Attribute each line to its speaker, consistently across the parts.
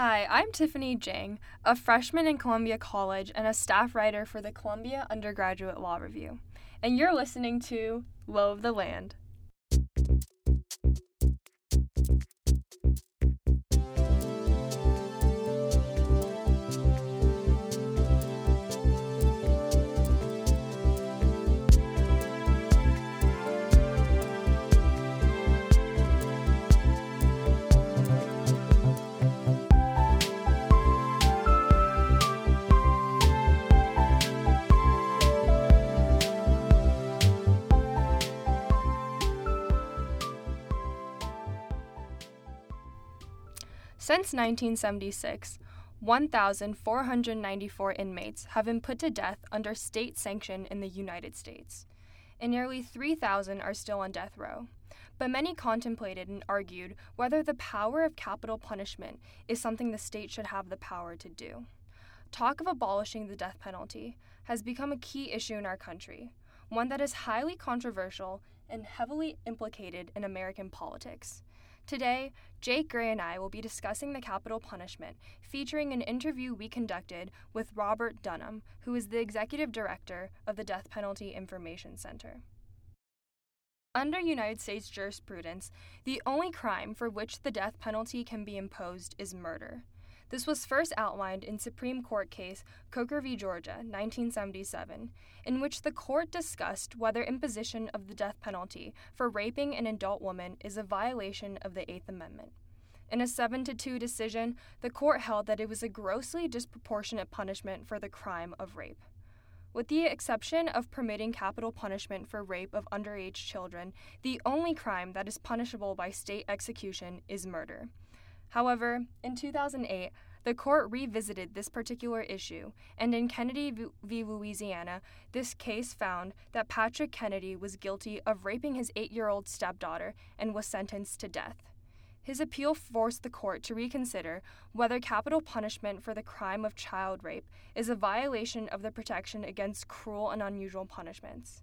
Speaker 1: Hi, I'm Tiffany Jang, a freshman in Columbia College and a staff writer for the Columbia Undergraduate Law Review. And you're listening to Law of the Land. Since 1976, 1,494 inmates have been put to death under state sanction in the United States, and nearly 3,000 are still on death row. But many contemplated and argued whether the power of capital punishment is something the state should have the power to do. Talk of abolishing the death penalty has become a key issue in our country, one that is highly controversial and heavily implicated in American politics. Today, Jake Gray and I will be discussing the capital punishment, featuring an interview we conducted with Robert Dunham, who is the executive director of the Death Penalty Information Center. Under United States jurisprudence, the only crime for which the death penalty can be imposed is murder. This was first outlined in Supreme Court case Coker v. Georgia, 1977, in which the court discussed whether imposition of the death penalty for raping an adult woman is a violation of the Eighth Amendment. In a 7 to 2 decision, the court held that it was a grossly disproportionate punishment for the crime of rape. With the exception of permitting capital punishment for rape of underage children, the only crime that is punishable by state execution is murder. However, in 2008, the court revisited this particular issue, and in Kennedy v. Louisiana, this case found that Patrick Kennedy was guilty of raping his eight year old stepdaughter and was sentenced to death. His appeal forced the court to reconsider whether capital punishment for the crime of child rape is a violation of the Protection Against Cruel and Unusual Punishments.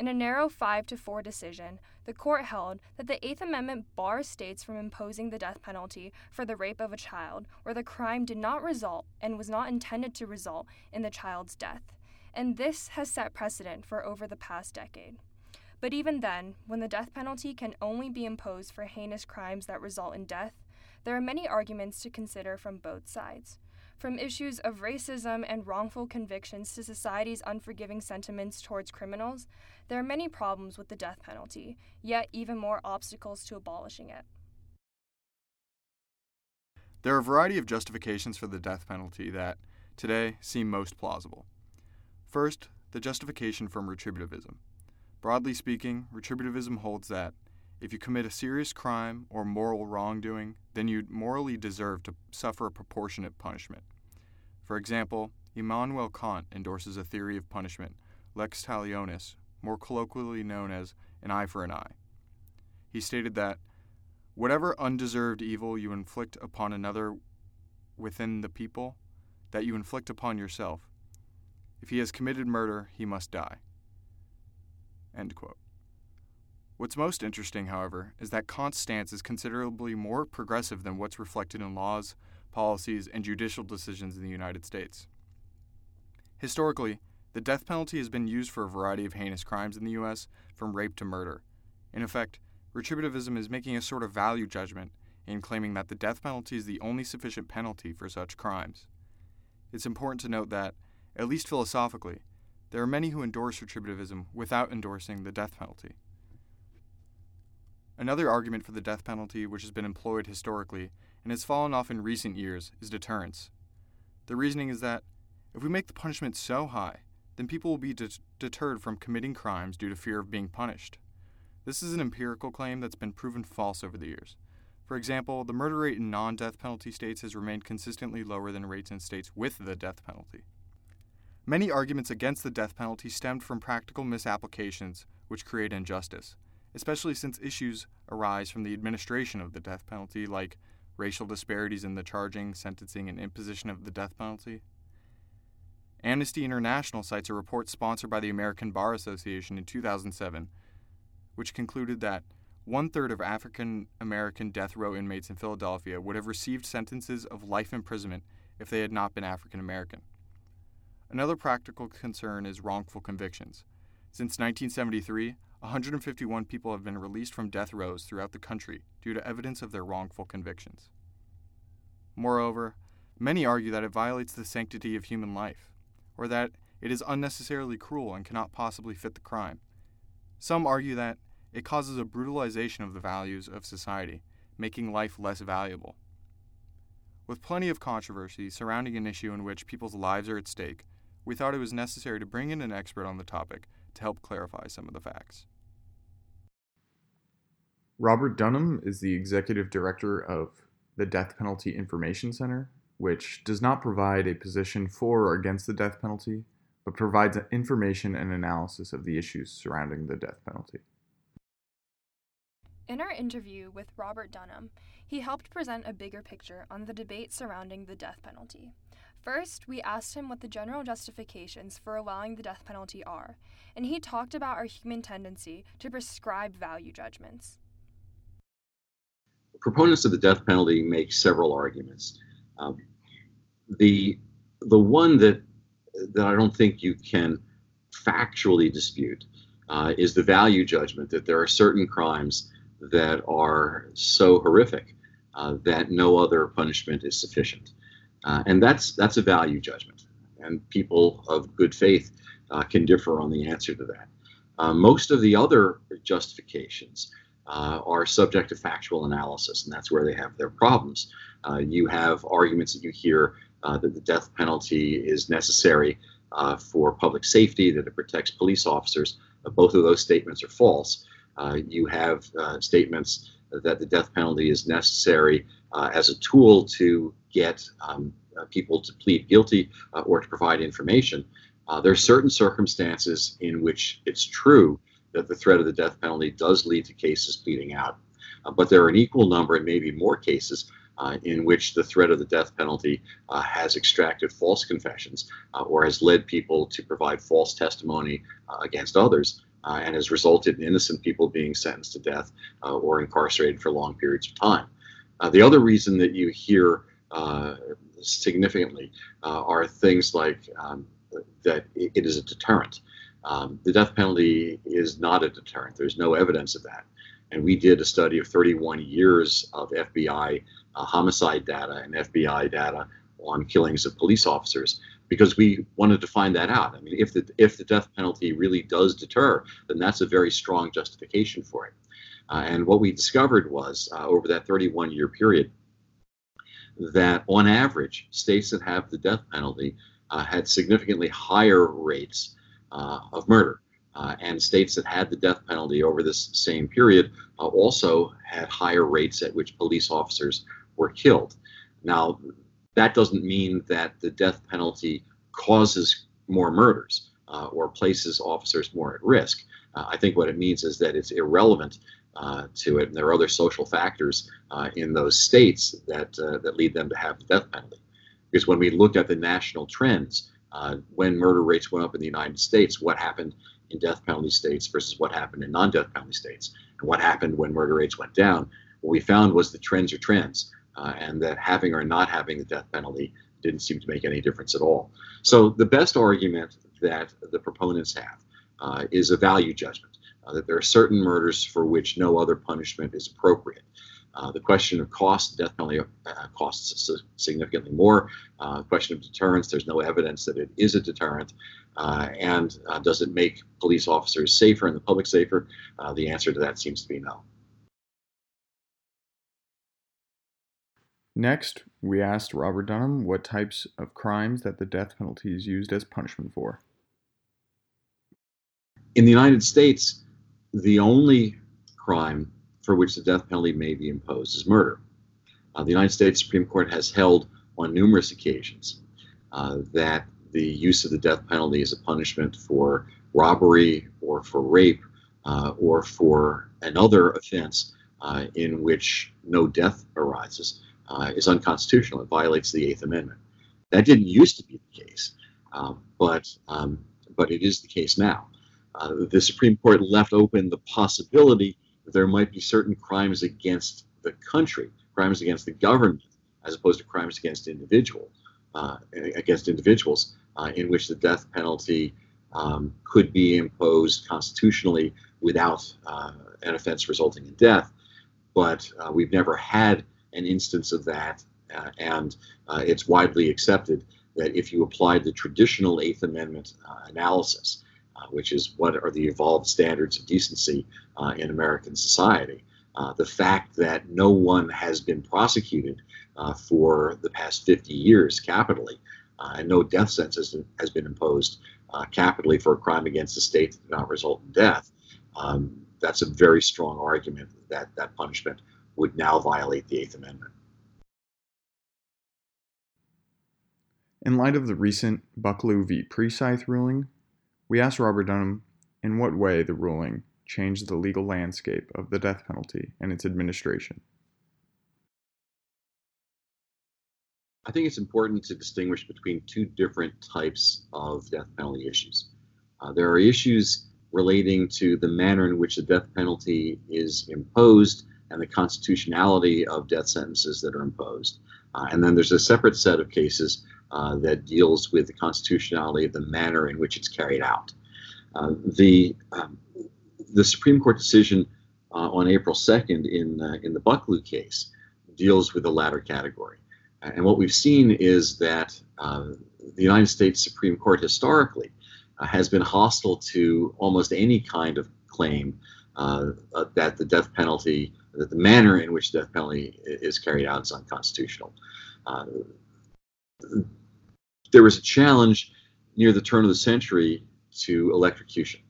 Speaker 1: In a narrow 5 to 4 decision, the court held that the Eighth Amendment bars states from imposing the death penalty for the rape of a child where the crime did not result and was not intended to result in the child's death. And this has set precedent for over the past decade. But even then, when the death penalty can only be imposed for heinous crimes that result in death, there are many arguments to consider from both sides. From issues of racism and wrongful convictions to society's unforgiving sentiments towards criminals, there are many problems with the death penalty, yet even more obstacles to abolishing it.
Speaker 2: There are a variety of justifications for the death penalty that, today, seem most plausible. First, the justification from retributivism. Broadly speaking, retributivism holds that if you commit a serious crime or moral wrongdoing, then you morally deserve to suffer a proportionate punishment. For example, Immanuel Kant endorses a theory of punishment, lex talionis, more colloquially known as an eye for an eye. He stated that whatever undeserved evil you inflict upon another within the people, that you inflict upon yourself. If he has committed murder, he must die. What's most interesting, however, is that Kant's stance is considerably more progressive than what's reflected in laws, policies, and judicial decisions in the United States. Historically, the death penalty has been used for a variety of heinous crimes in the U.S., from rape to murder. In effect, retributivism is making a sort of value judgment in claiming that the death penalty is the only sufficient penalty for such crimes. It's important to note that, at least philosophically, there are many who endorse retributivism without endorsing the death penalty. Another argument for the death penalty, which has been employed historically and has fallen off in recent years, is deterrence. The reasoning is that if we make the punishment so high, then people will be de- deterred from committing crimes due to fear of being punished. This is an empirical claim that's been proven false over the years. For example, the murder rate in non death penalty states has remained consistently lower than rates in states with the death penalty. Many arguments against the death penalty stemmed from practical misapplications which create injustice especially since issues arise from the administration of the death penalty, like racial disparities in the charging, sentencing, and imposition of the death penalty. Amnesty International cites a report sponsored by the American Bar Association in 2007, which concluded that one third of African American death row inmates in Philadelphia would have received sentences of life imprisonment if they had not been African American. Another practical concern is wrongful convictions. Since 1973, 151 people have been released from death rows throughout the country due to evidence of their wrongful convictions. Moreover, many argue that it violates the sanctity of human life, or that it is unnecessarily cruel and cannot possibly fit the crime. Some argue that it causes a brutalization of the values of society, making life less valuable. With plenty of controversy surrounding an issue in which people's lives are at stake, we thought it was necessary to bring in an expert on the topic to help clarify some of the facts. Robert Dunham is the executive director of the Death Penalty Information Center, which does not provide a position for or against the death penalty, but provides information and analysis of the issues surrounding the death penalty.
Speaker 1: In our interview with Robert Dunham, he helped present a bigger picture on the debate surrounding the death penalty. First, we asked him what the general justifications for allowing the death penalty are, and he talked about our human tendency to prescribe value judgments.
Speaker 3: Proponents of the death penalty make several arguments. Um, the the one that that I don't think you can factually dispute uh, is the value judgment that there are certain crimes that are so horrific uh, that no other punishment is sufficient. Uh, and that's that's a value judgment, and people of good faith uh, can differ on the answer to that. Uh, most of the other justifications uh, are subject to factual analysis, and that's where they have their problems. Uh, you have arguments that you hear uh, that the death penalty is necessary for public safety, that it protects police officers. both of those statements are false. you have statements that the death penalty is necessary as a tool to get um, uh, people to plead guilty uh, or to provide information. Uh, there are certain circumstances in which it's true that the threat of the death penalty does lead to cases pleading out. Uh, but there are an equal number and maybe more cases uh, in which the threat of the death penalty uh, has extracted false confessions or has led people to provide false testimony against others and has resulted in innocent people being sentenced to death or incarcerated for long periods of time. the other reason that you hear uh, significantly uh, are things like um, that it is a deterrent. Um, the death penalty is not a deterrent. There's no evidence of that. And we did a study of 31 years of FBI uh, homicide data and FBI data on killings of police officers because we wanted to find that out. I mean, if the if the death penalty really does deter, then that's a very strong justification for it. Uh, and what we discovered was uh, over that 31 year period, that on average, states that have the death penalty uh, had significantly higher rates uh, of murder. Uh, and states that had the death penalty over this same period uh, also had higher rates at which police officers were killed. Now, that doesn't mean that the death penalty causes more murders uh, or places officers more at risk. Uh, I think what it means is that it's irrelevant uh, to it. And there are other social factors uh, in those states that uh, that lead them to have the death penalty. Because when we looked at the national trends, uh, when murder rates went up in the United States, what happened in death penalty states versus what happened in non-death penalty states, and what happened when murder rates went down, what we found was the trends are trends, uh, and that having or not having the death penalty didn't seem to make any difference at all. So the best argument that the proponents have uh, is a value judgment uh, that there are certain murders for which no other punishment is appropriate. Uh, the question of cost, death penalty uh, costs significantly more. Uh, the question of deterrence, there's no evidence that it is a deterrent. Uh, and uh, does it make police officers safer and the public safer? the answer to that seems to be no.
Speaker 2: Next, we asked Robert Dunham what types of crimes that the death penalty is used as punishment for.
Speaker 3: In the United States, the only crime for which the death penalty may be imposed is murder. Uh, the United States Supreme Court has held on numerous occasions uh, that the use of the death penalty as a punishment for robbery or for rape uh, or for another offense uh, in which no death arises uh, is unconstitutional. It violates the Eighth Amendment. That didn't used to be the case, uh, but um, but it is the case now uh, the Supreme Court left open the possibility that there might be certain crimes against the country, crimes against the government, as opposed to crimes against individual, uh, against individuals, uh, in which the death penalty um, could be imposed constitutionally without uh, an offense resulting in death. But uh, we've never had an instance of that, uh, and uh, it's widely accepted that if you applied the traditional Eighth Amendment analysis, which is what are the evolved standards of decency in American society, uh, the fact that no one has been prosecuted uh, for the past 50 years capitally, uh, and no death sentence has been imposed uh, capitally for a crime against the state that did not result in death, um, that's a very strong argument that that punishment would now violate the Eighth Amendment.
Speaker 2: In light of the recent Bucklew v. Precythe ruling, we asked Robert Dunham in what way the ruling changed the legal landscape of the death penalty and its administration?
Speaker 3: I think it's important to distinguish between two different types of death penalty issues. Uh, there are issues relating to the manner in which the death penalty is imposed and the constitutionality of death sentences that are imposed. Uh, and then there's a separate set of cases uh, that deals with the constitutionality of the manner in which it's carried out. Uh, the um, the Supreme Court decision uh, on April 2nd in, uh, in the Bucklew case deals with the latter category. And what we've seen is that uh, the United States Supreme Court historically has been hostile to almost any kind of claim that the death penalty, that the manner in which death penalty is carried out is unconstitutional. there was a challenge near the turn of the century to electrocution.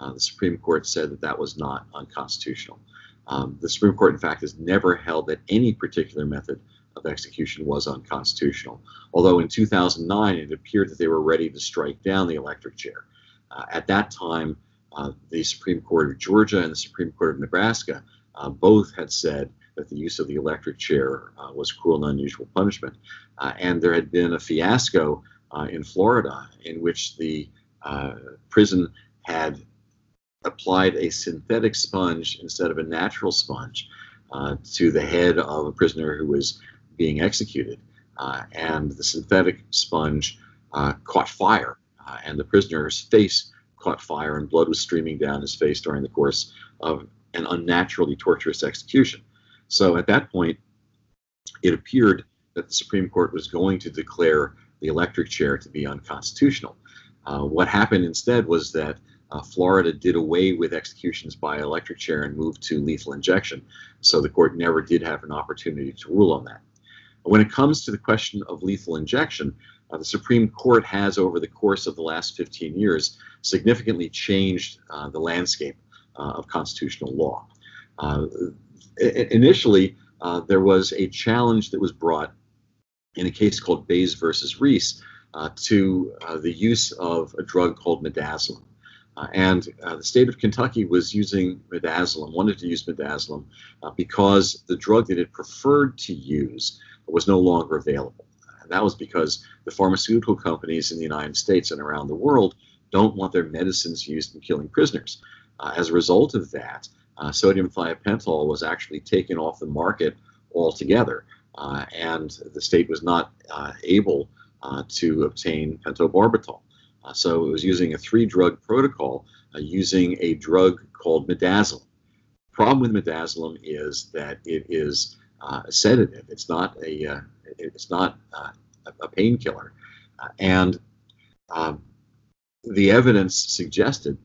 Speaker 3: Uh, the Supreme Court said that that was not unconstitutional. Um, the Supreme Court, in fact, has never held that any particular method of execution was unconstitutional. Although in 2009, it appeared that they were ready to strike down the electric chair. Uh, at that time, uh, the Supreme Court of Georgia and the Supreme Court of Nebraska uh, both had said that the use of the electric chair uh, was cruel and unusual punishment. Uh, and there had been a fiasco in Florida in which the prison had applied a synthetic sponge instead of a natural sponge uh, to the head of a prisoner who was being executed. Uh, and the synthetic sponge uh, caught fire, uh, and the prisoner's face caught fire, and blood was streaming down his face during the course of an unnaturally torturous execution. So at that point, it appeared that the Supreme Court was going to declare the electric chair to be unconstitutional. Uh, what happened instead was that uh, Florida did away with executions by electric chair and moved to lethal injection. So the court never did have an opportunity to rule on that. When it comes to the question of lethal injection, uh, the Supreme Court has, over the course of the last 15 years, significantly changed uh, the landscape uh, of constitutional law. Uh, initially, uh, there was a challenge that was brought in a case called Baze versus Rees to the use of a drug called midazolam. Uh, and uh, the state of Kentucky was using midazolam, wanted to use midazolam uh, because the drug that it preferred to use was no longer available. That was because the pharmaceutical companies in the United States and around the world don't want their medicines used in killing prisoners. Uh, as a result of that, uh, sodium thiopental was actually taken off the market altogether, uh, and the state was not able to obtain pentobarbital. Uh, so it was using a three drug protocol uh, using a drug called midazolam. Problem with midazolam is that it is uh, a sedative. It's not a uh, it's not uh, a painkiller, uh, and um, the evidence suggested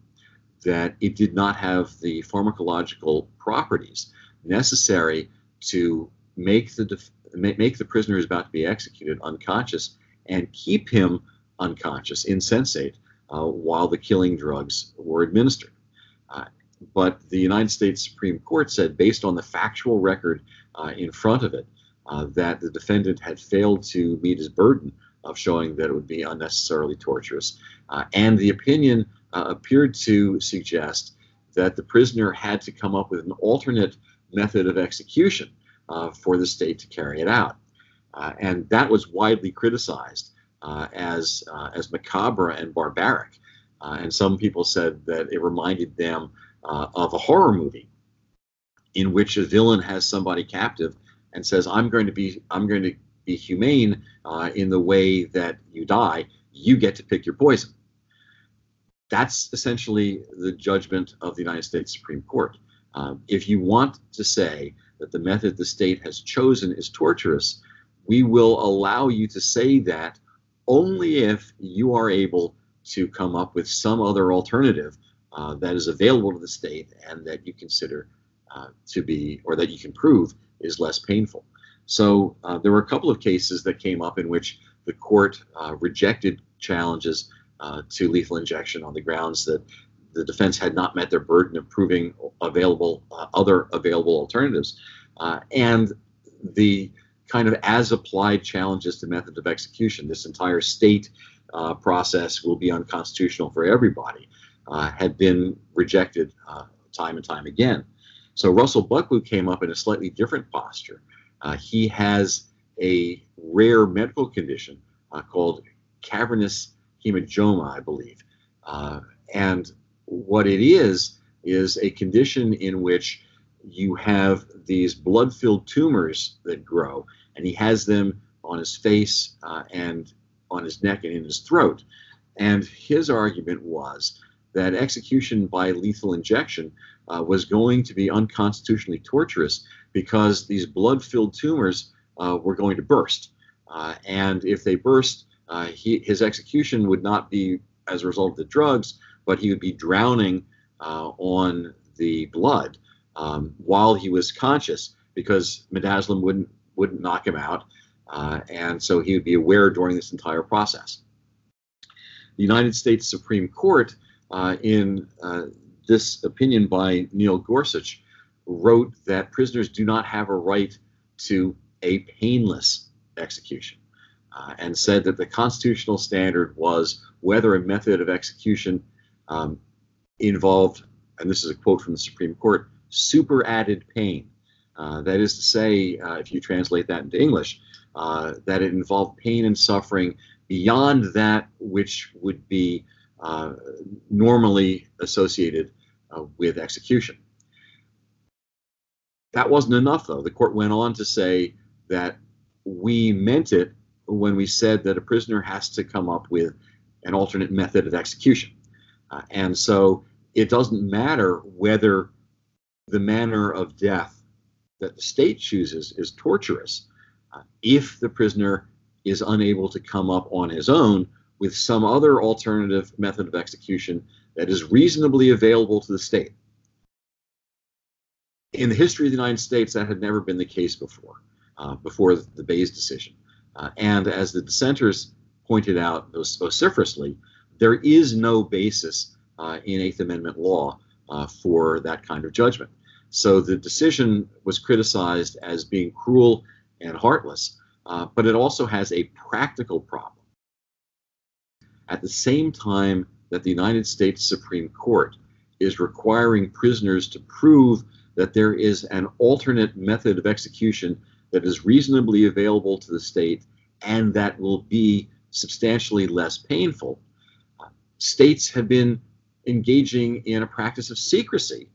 Speaker 3: that it did not have the pharmacological properties necessary to make the def- make the prisoner who's about to be executed unconscious and keep him unconscious, insensate, uh, while the killing drugs were administered. Uh, but the United States Supreme Court said, based on the factual record uh, in front of it, uh, that the defendant had failed to meet his burden of showing that it would be unnecessarily torturous. Uh, and the opinion uh, appeared to suggest that the prisoner had to come up with an alternate method of execution for the state to carry it out. and that was widely criticized uh, as uh, as macabre and barbaric. Uh, and some people said that it reminded them of a horror movie. in which a villain has somebody captive and says, "I'm going to be I'm going to be humane uh, in the way that you die. You get to pick your poison." That's essentially the judgment of the United States Supreme Court. Um, if you want to say that the method the state has chosen is torturous, we will allow you to say that only if you are able to come up with some other alternative uh, that is available to the state and that you consider uh, to be, or that you can prove is less painful. So uh, there were a couple of cases that came up in which the court uh, rejected challenges uh, to lethal injection on the grounds that the defense had not met their burden of proving available uh, other available alternatives, and the kind of as applied challenges to method of execution. This entire state uh, process will be unconstitutional for everybody, uh, had been rejected uh, time and time again. So Russell Bucklew came up in a slightly different posture. Uh, he has a rare medical condition uh, called cavernous hemangioma, I believe. Uh, and what it is, is a condition in which you have these blood filled tumors that grow, and he has them on his face uh, and on his neck and in his throat. And his argument was that execution by lethal injection uh, was going to be unconstitutionally torturous because these blood filled tumors uh, were going to burst. Uh, and if they burst, uh, he, his execution would not be as a result of the drugs, but he would be drowning uh, on the blood um, while he was conscious because midazolam wouldn't wouldn't knock him out, uh, and so he would be aware during this entire process. The United States Supreme Court, in this opinion by Neil Gorsuch, wrote that prisoners do not have a right to a painless execution. Uh, and said that the constitutional standard was whether a method of execution um, involved, and this is a quote from the Supreme Court, super added pain. Uh, that is to say, uh, if you translate that into English, uh, that it involved pain and suffering beyond that which would be uh, normally associated with execution. That wasn't enough, though. The court went on to say that we meant it when we said that a prisoner has to come up with an alternate method of execution. Uh, and so it doesn't matter whether the manner of death that the state chooses is torturous uh, if the prisoner is unable to come up on his own with some other alternative method of execution that is reasonably available to the state. In the history of the United States, that had never been the case before, uh, before the Baze decision. Uh, and as the dissenters pointed out vociferously, there is no basis uh, in Eighth Amendment law uh, for that kind of judgment. So the decision was criticized as being cruel and heartless, uh, but it also has a practical problem. At the same time that the United States Supreme Court is requiring prisoners to prove that there is an alternate method of execution that is reasonably available to the state and that will be substantially less painful, states have been engaging in a practice of secrecy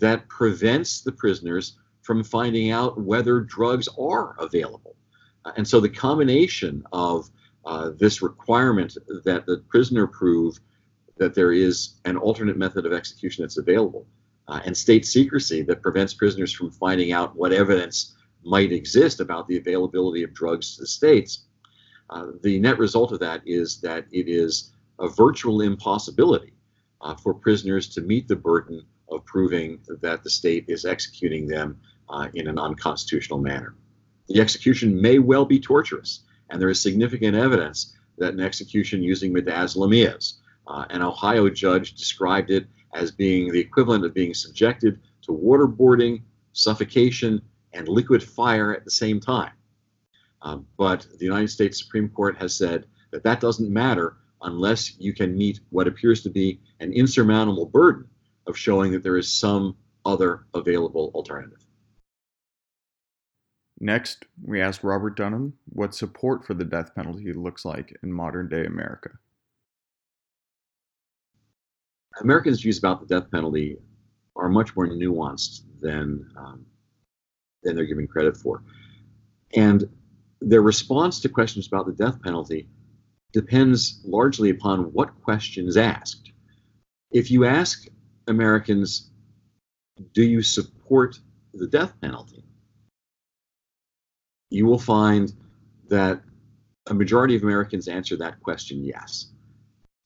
Speaker 3: that prevents the prisoners from finding out whether drugs are available. And so the combination of uh, this requirement that the prisoner prove that there is an alternate method of execution that's available uh, and state secrecy that prevents prisoners from finding out what evidence might exist about the availability of drugs to the states. Uh, the net result of that is that it is a virtual impossibility uh, for prisoners to meet the burden of proving that the state is executing them uh, in an unconstitutional manner. The execution may well be torturous, and there is significant evidence that an execution using midazolam is. Uh, an Ohio judge described it as being the equivalent of being subjected to waterboarding, suffocation, and liquid fire at the same time. Uh, but the United States Supreme Court has said that that doesn't matter unless you can meet what appears to be an insurmountable burden of showing that there is some other available alternative.
Speaker 2: Next, we asked Robert Dunham what support for the death penalty looks like in modern day America.
Speaker 3: Americans' views about the death penalty are much more nuanced than um, than they're giving credit for. And their response to questions about the death penalty depends largely upon what question is asked. If you ask Americans, do you support the death penalty? You will find that a majority of Americans answer that question yes.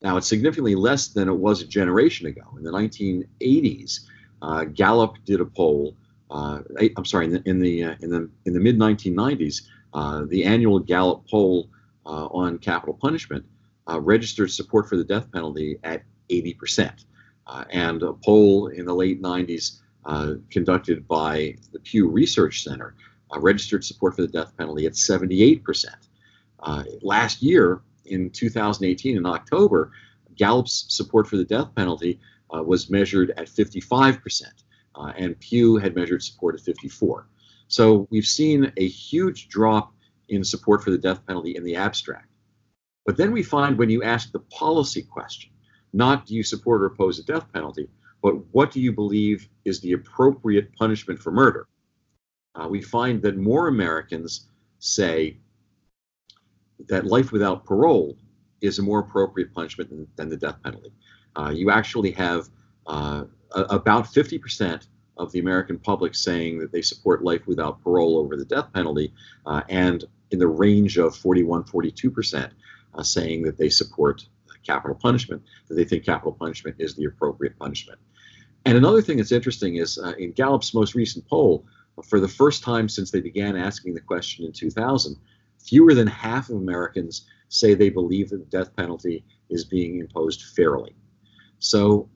Speaker 3: Now, it's significantly less than it was a generation ago. In the 1980s, uh, Gallup did a poll. Uh, I'm sorry, in the in the uh, in the in the mid 1990s, uh, the annual Gallup poll uh, on capital punishment uh, registered support for the death penalty at 80 percent, and a poll in the late 90s conducted by the Pew Research Center registered support for the death penalty at 78 percent. last year, in 2018 in October, Gallup's support for the death penalty uh, was measured at 55%, uh, and Pew had measured support at 54. So we've seen a huge drop in support for the death penalty in the abstract. But then we find when you ask the policy question, not do you support or oppose the death penalty, but what do you believe is the appropriate punishment for murder? Uh, we find that more Americans say that life without parole is a more appropriate punishment than, than the death penalty. Uh, you actually have uh, about 50% of the American public saying that they support life without parole over the death penalty, uh, and in the range of 41, 42% uh, saying that they support capital punishment, that they think capital punishment is the appropriate punishment. And another thing that's interesting is uh, in Gallup's most recent poll, for the first time since they began asking the question in 2000, fewer than half of Americans say they believe that the death penalty is being imposed fairly. So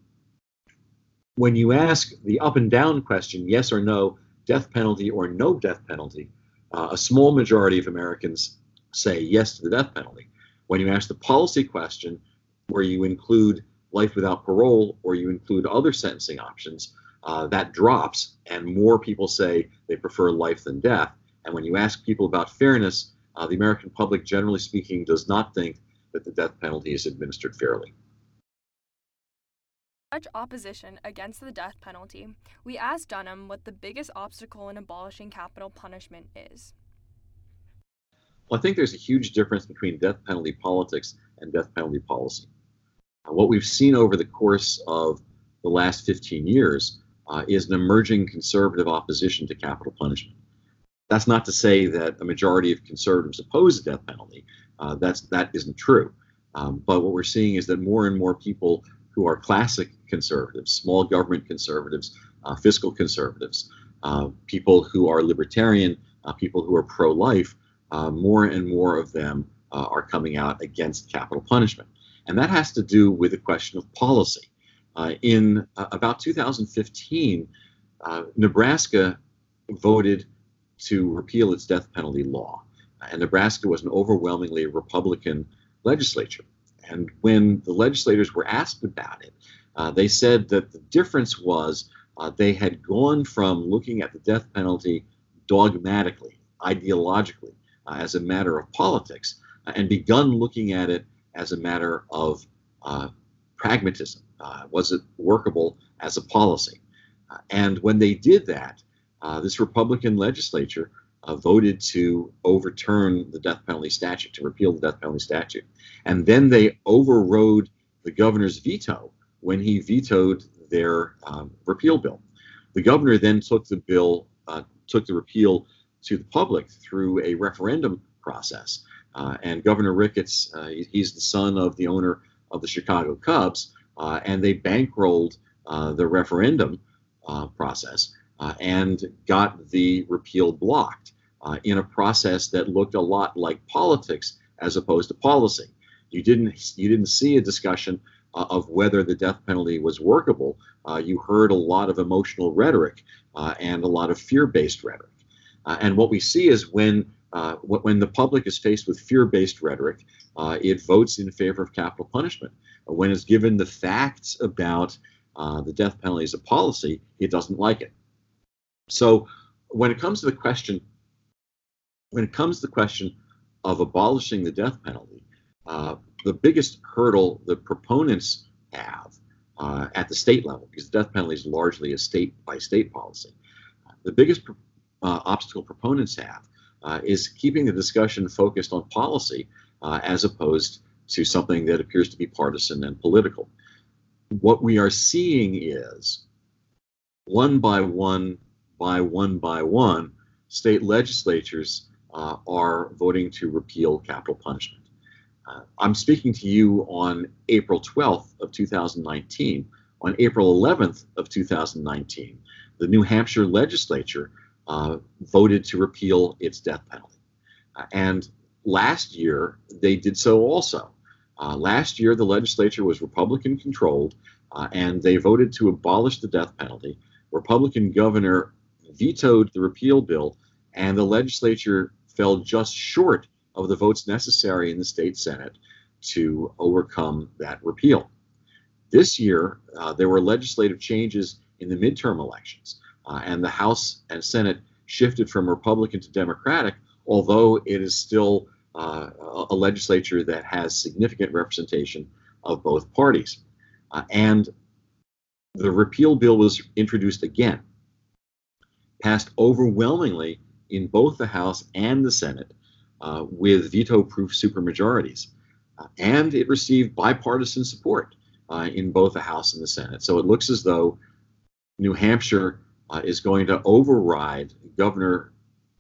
Speaker 3: when you ask the up and down question, yes or no, death penalty or no death penalty, uh, a small majority of Americans say yes to the death penalty. When you ask the policy question, where you include life without parole or you include other sentencing options, uh, that drops, and more people say they prefer life than death. And when you ask people about fairness, uh, the American public, generally speaking, does not think that the death penalty is administered fairly.
Speaker 1: Such opposition against the death penalty, we asked Dunham what the biggest obstacle in abolishing capital punishment is.
Speaker 3: Well, I think there's a huge difference between death penalty politics and death penalty policy. Uh, what we've seen over the course of the last 15 years uh, is an emerging conservative opposition to capital punishment. That's not to say that a majority of conservatives oppose the death penalty. Uh, that's that isn't true. Um, but what we're seeing is that more and more people who are classic conservatives, small government conservatives, uh, fiscal conservatives, uh, people who are libertarian, uh, people who are pro-life, uh, more and more of them uh, are coming out against capital punishment, and that has to do with the question of policy. in about 2015, Nebraska voted to repeal its death penalty law. And Nebraska was an overwhelmingly Republican legislature. And when the legislators were asked about it, uh, they said that the difference was uh, they had gone from looking at the death penalty dogmatically, ideologically, uh, as a matter of politics, uh, and begun looking at it as a matter of uh, pragmatism. Uh, was it workable as a policy? and when they did that, uh, this Republican legislature uh, voted to overturn the death penalty statute, to repeal the death penalty statute. And then they overrode the governor's veto when he vetoed their um, repeal bill. The governor then took the bill, uh, took the repeal to the public through a referendum process. Uh, and Governor Ricketts, uh, he's the son of the owner of the Chicago Cubs, uh, and they bankrolled the referendum process uh, and got the repeal blocked uh, in a process that looked a lot like politics as opposed to policy. You didn't you didn't see a discussion uh, of whether the death penalty was workable. Uh, you heard a lot of emotional rhetoric uh, and a lot of fear-based rhetoric. Uh, and what we see is when when the public is faced with fear-based rhetoric, it votes in favor of capital punishment. when it's given the facts about the death penalty as a policy, it doesn't like it. So when it comes to the question, when it comes to the question of abolishing the death penalty, uh, the biggest hurdle the proponents have uh, at the state level, because the death penalty is largely a state by state policy, the biggest uh, obstacle proponents have uh, is keeping the discussion focused on policy uh, as opposed to something that appears to be partisan and political. What we are seeing is one by one by one by one, state legislatures uh, are voting to repeal capital punishment. Uh, I'm speaking to you on April 12th of 2019. On April 11th of 2019, the New Hampshire legislature uh, voted to repeal its death penalty. Uh, and last year, they did so also. Uh, last year, the legislature was Republican controlled, uh, and they voted to abolish the death penalty. Republican governor vetoed the repeal bill, and the legislature fell just short of the votes necessary in the state Senate to overcome that repeal. This year, uh, there were legislative changes in the midterm elections, uh, and the House and Senate shifted from Republican to Democratic, although it is still uh, a legislature that has significant representation of both parties. Uh, and the repeal bill was introduced again, passed overwhelmingly in both the House and the Senate uh, with veto proof supermajorities. Uh, and it received bipartisan support uh, in both the House and the Senate. So it looks as though New Hampshire uh, is going to override Governor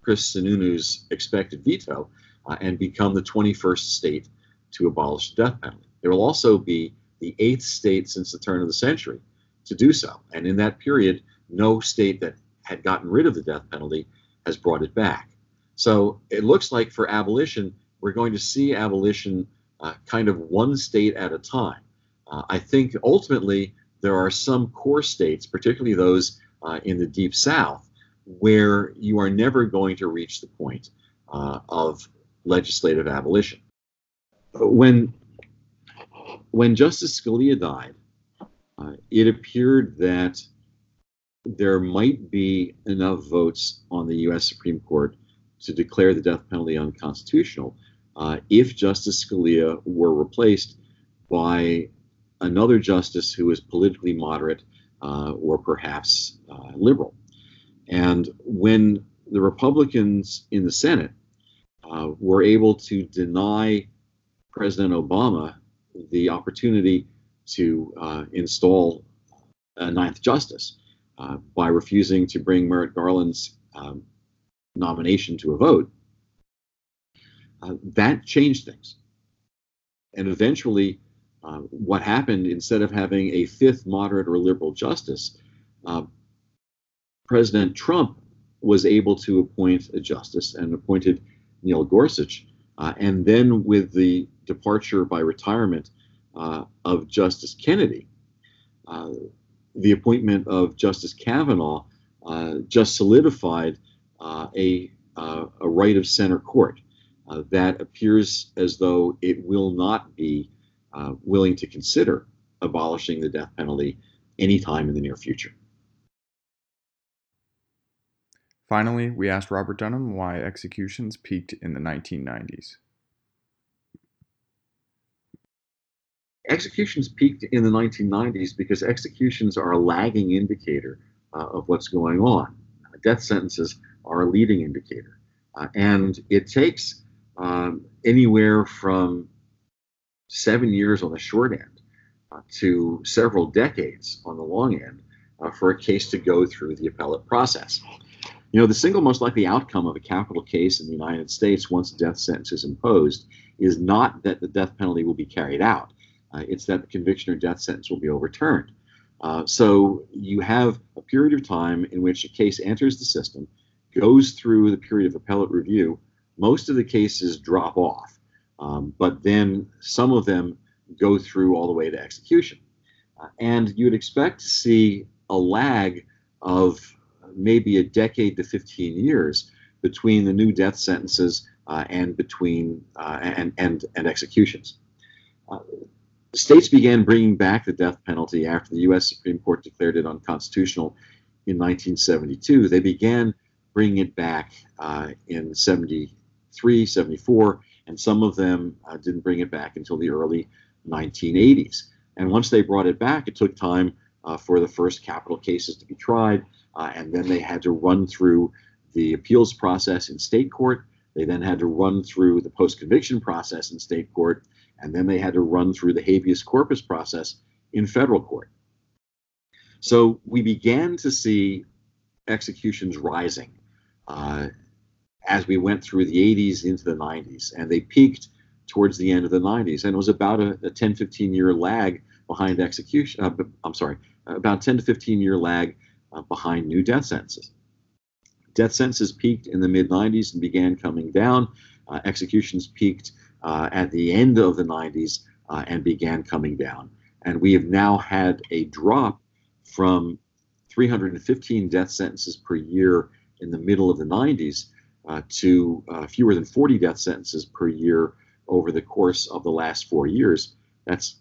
Speaker 3: Chris Sununu's expected veto uh, and become the 21st state to abolish the death penalty. There will also be the eighth state since the turn of the century to do so. And in that period, no state that had gotten rid of the death penalty has brought it back. So it looks like for abolition, we're going to see abolition uh, kind of one state at a time. Uh, I think ultimately there are some core states, particularly those uh, in the deep south, where you are never going to reach the point uh, of legislative abolition. When when Justice Scalia died, uh, it appeared that there might be enough votes on the U.S. Supreme Court to declare the death penalty unconstitutional uh, if Justice Scalia were replaced by another justice who is politically moderate uh, or perhaps uh, liberal. And when the Republicans in the Senate uh, were able to deny President Obama the opportunity to uh, install a ninth justice uh, by refusing to bring Merrick Garland's um, nomination to a vote, uh, that changed things. And eventually, uh, what happened instead of having a fifth moderate or liberal justice, uh, President Trump was able to appoint a justice and appointed Neil Gorsuch. Uh, and then, with the departure by retirement of Justice Kennedy, the appointment of Justice Kavanaugh uh, just solidified uh, a, uh, a right of center court that appears as though it will not be willing to consider abolishing the death penalty anytime in the near future.
Speaker 2: Finally, we asked Robert Dunham why executions peaked in the 1990s.
Speaker 3: Executions peaked in the 1990s because executions are a lagging indicator uh, of what's going on. Death sentences are a leading indicator. Uh, and it takes um, anywhere from seven years on the short end uh, to several decades on the long end uh, for a case to go through the appellate process. You know, the single most likely outcome of a capital case in the United States once a death sentence is imposed is not that the death penalty will be carried out uh, it's that the conviction or death sentence will be overturned. Uh, so you have a period of time in which a case enters the system, goes through the period of appellate review. Most of the cases drop off, um, but then some of them go through all the way to execution. Uh, and you'd expect to see a lag of maybe a decade to 15 years between the new death sentences uh, and between uh, and, and and executions. States began bringing back the death penalty after the U.S. Supreme Court declared it unconstitutional in 1972. They began bringing it back uh, in 73, 74, and some of them uh, didn't bring it back until the early 1980s. And once they brought it back, it took time uh, for the first capital cases to be tried uh, and then they had to run through the appeals process in state court. They then had to run through the post conviction process in state court, and then they had to run through the habeas corpus process in federal court. So we began to see executions rising uh, as we went through the 80s into the 90s, and they peaked towards the end of the 90s, and it was about a, a 10, 15 year lag behind execution. Uh, I'm sorry, about 10 to 15 year lag uh, behind new death sentences. Death sentences peaked in the mid 90s and began coming down. Uh, executions peaked uh, at the end of the 90s uh, and began coming down. And we have now had a drop from 315 death sentences per year in the middle of the 90s uh, to uh, fewer than 40 death sentences per year over the course of the last four years. That's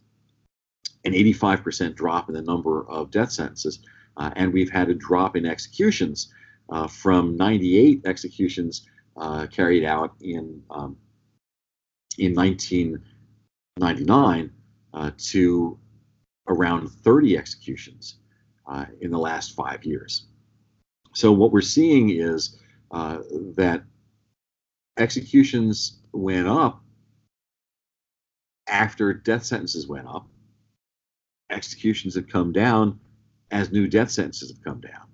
Speaker 3: an 85% drop in the number of death sentences. Uh, and we've had a drop in executions uh, from 98 executions carried out in um, in 1999 uh, to around 30 executions uh, in the last five years. So what we're seeing is uh, that executions went up after death sentences went up. Executions have come down as new death sentences have come down,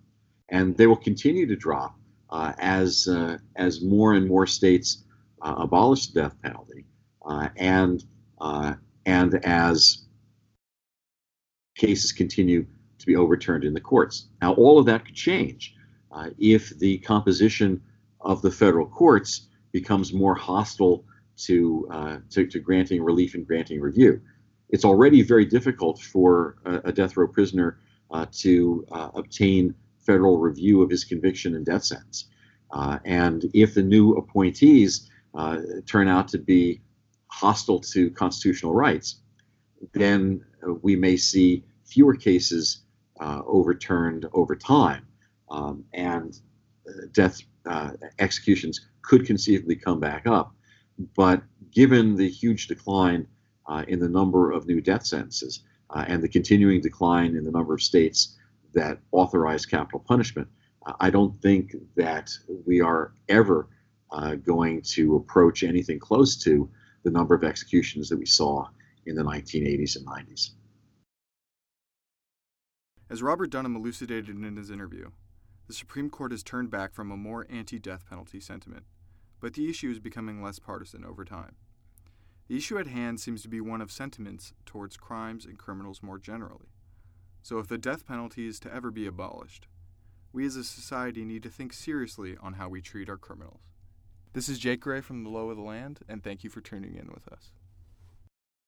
Speaker 3: and they will continue to drop uh, as uh, as more and more states uh, abolish the death penalty, and uh, and as cases continue to be overturned in the courts. Now, all of that could change uh, if the composition of the federal courts becomes more hostile to, uh, to, to, granting relief and granting review. It's already very difficult for a, a death row prisoner uh, to uh, obtain federal review of his conviction and death sentence. Uh, and if the new appointees uh, turn out to be hostile to constitutional rights, then we may see fewer cases uh, overturned over time, um, and uh, death uh, executions could conceivably come back up. But given the huge decline uh, in the number of new death sentences uh, and the continuing decline in the number of states that authorize capital punishment, I don't think that we are ever uh, going to approach anything close to the number of executions that we saw in the 1980s and 90s.
Speaker 2: As Robert Dunham elucidated in his interview, the Supreme Court has turned back from a more anti death penalty sentiment, but the issue is becoming less partisan over time. The issue at hand seems to be one of sentiments towards crimes and criminals more generally. So, if the death penalty is to ever be abolished, we as a society need to think seriously on how we treat our criminals. This is Jake Gray from the Law of the Land, and thank you for tuning in with us.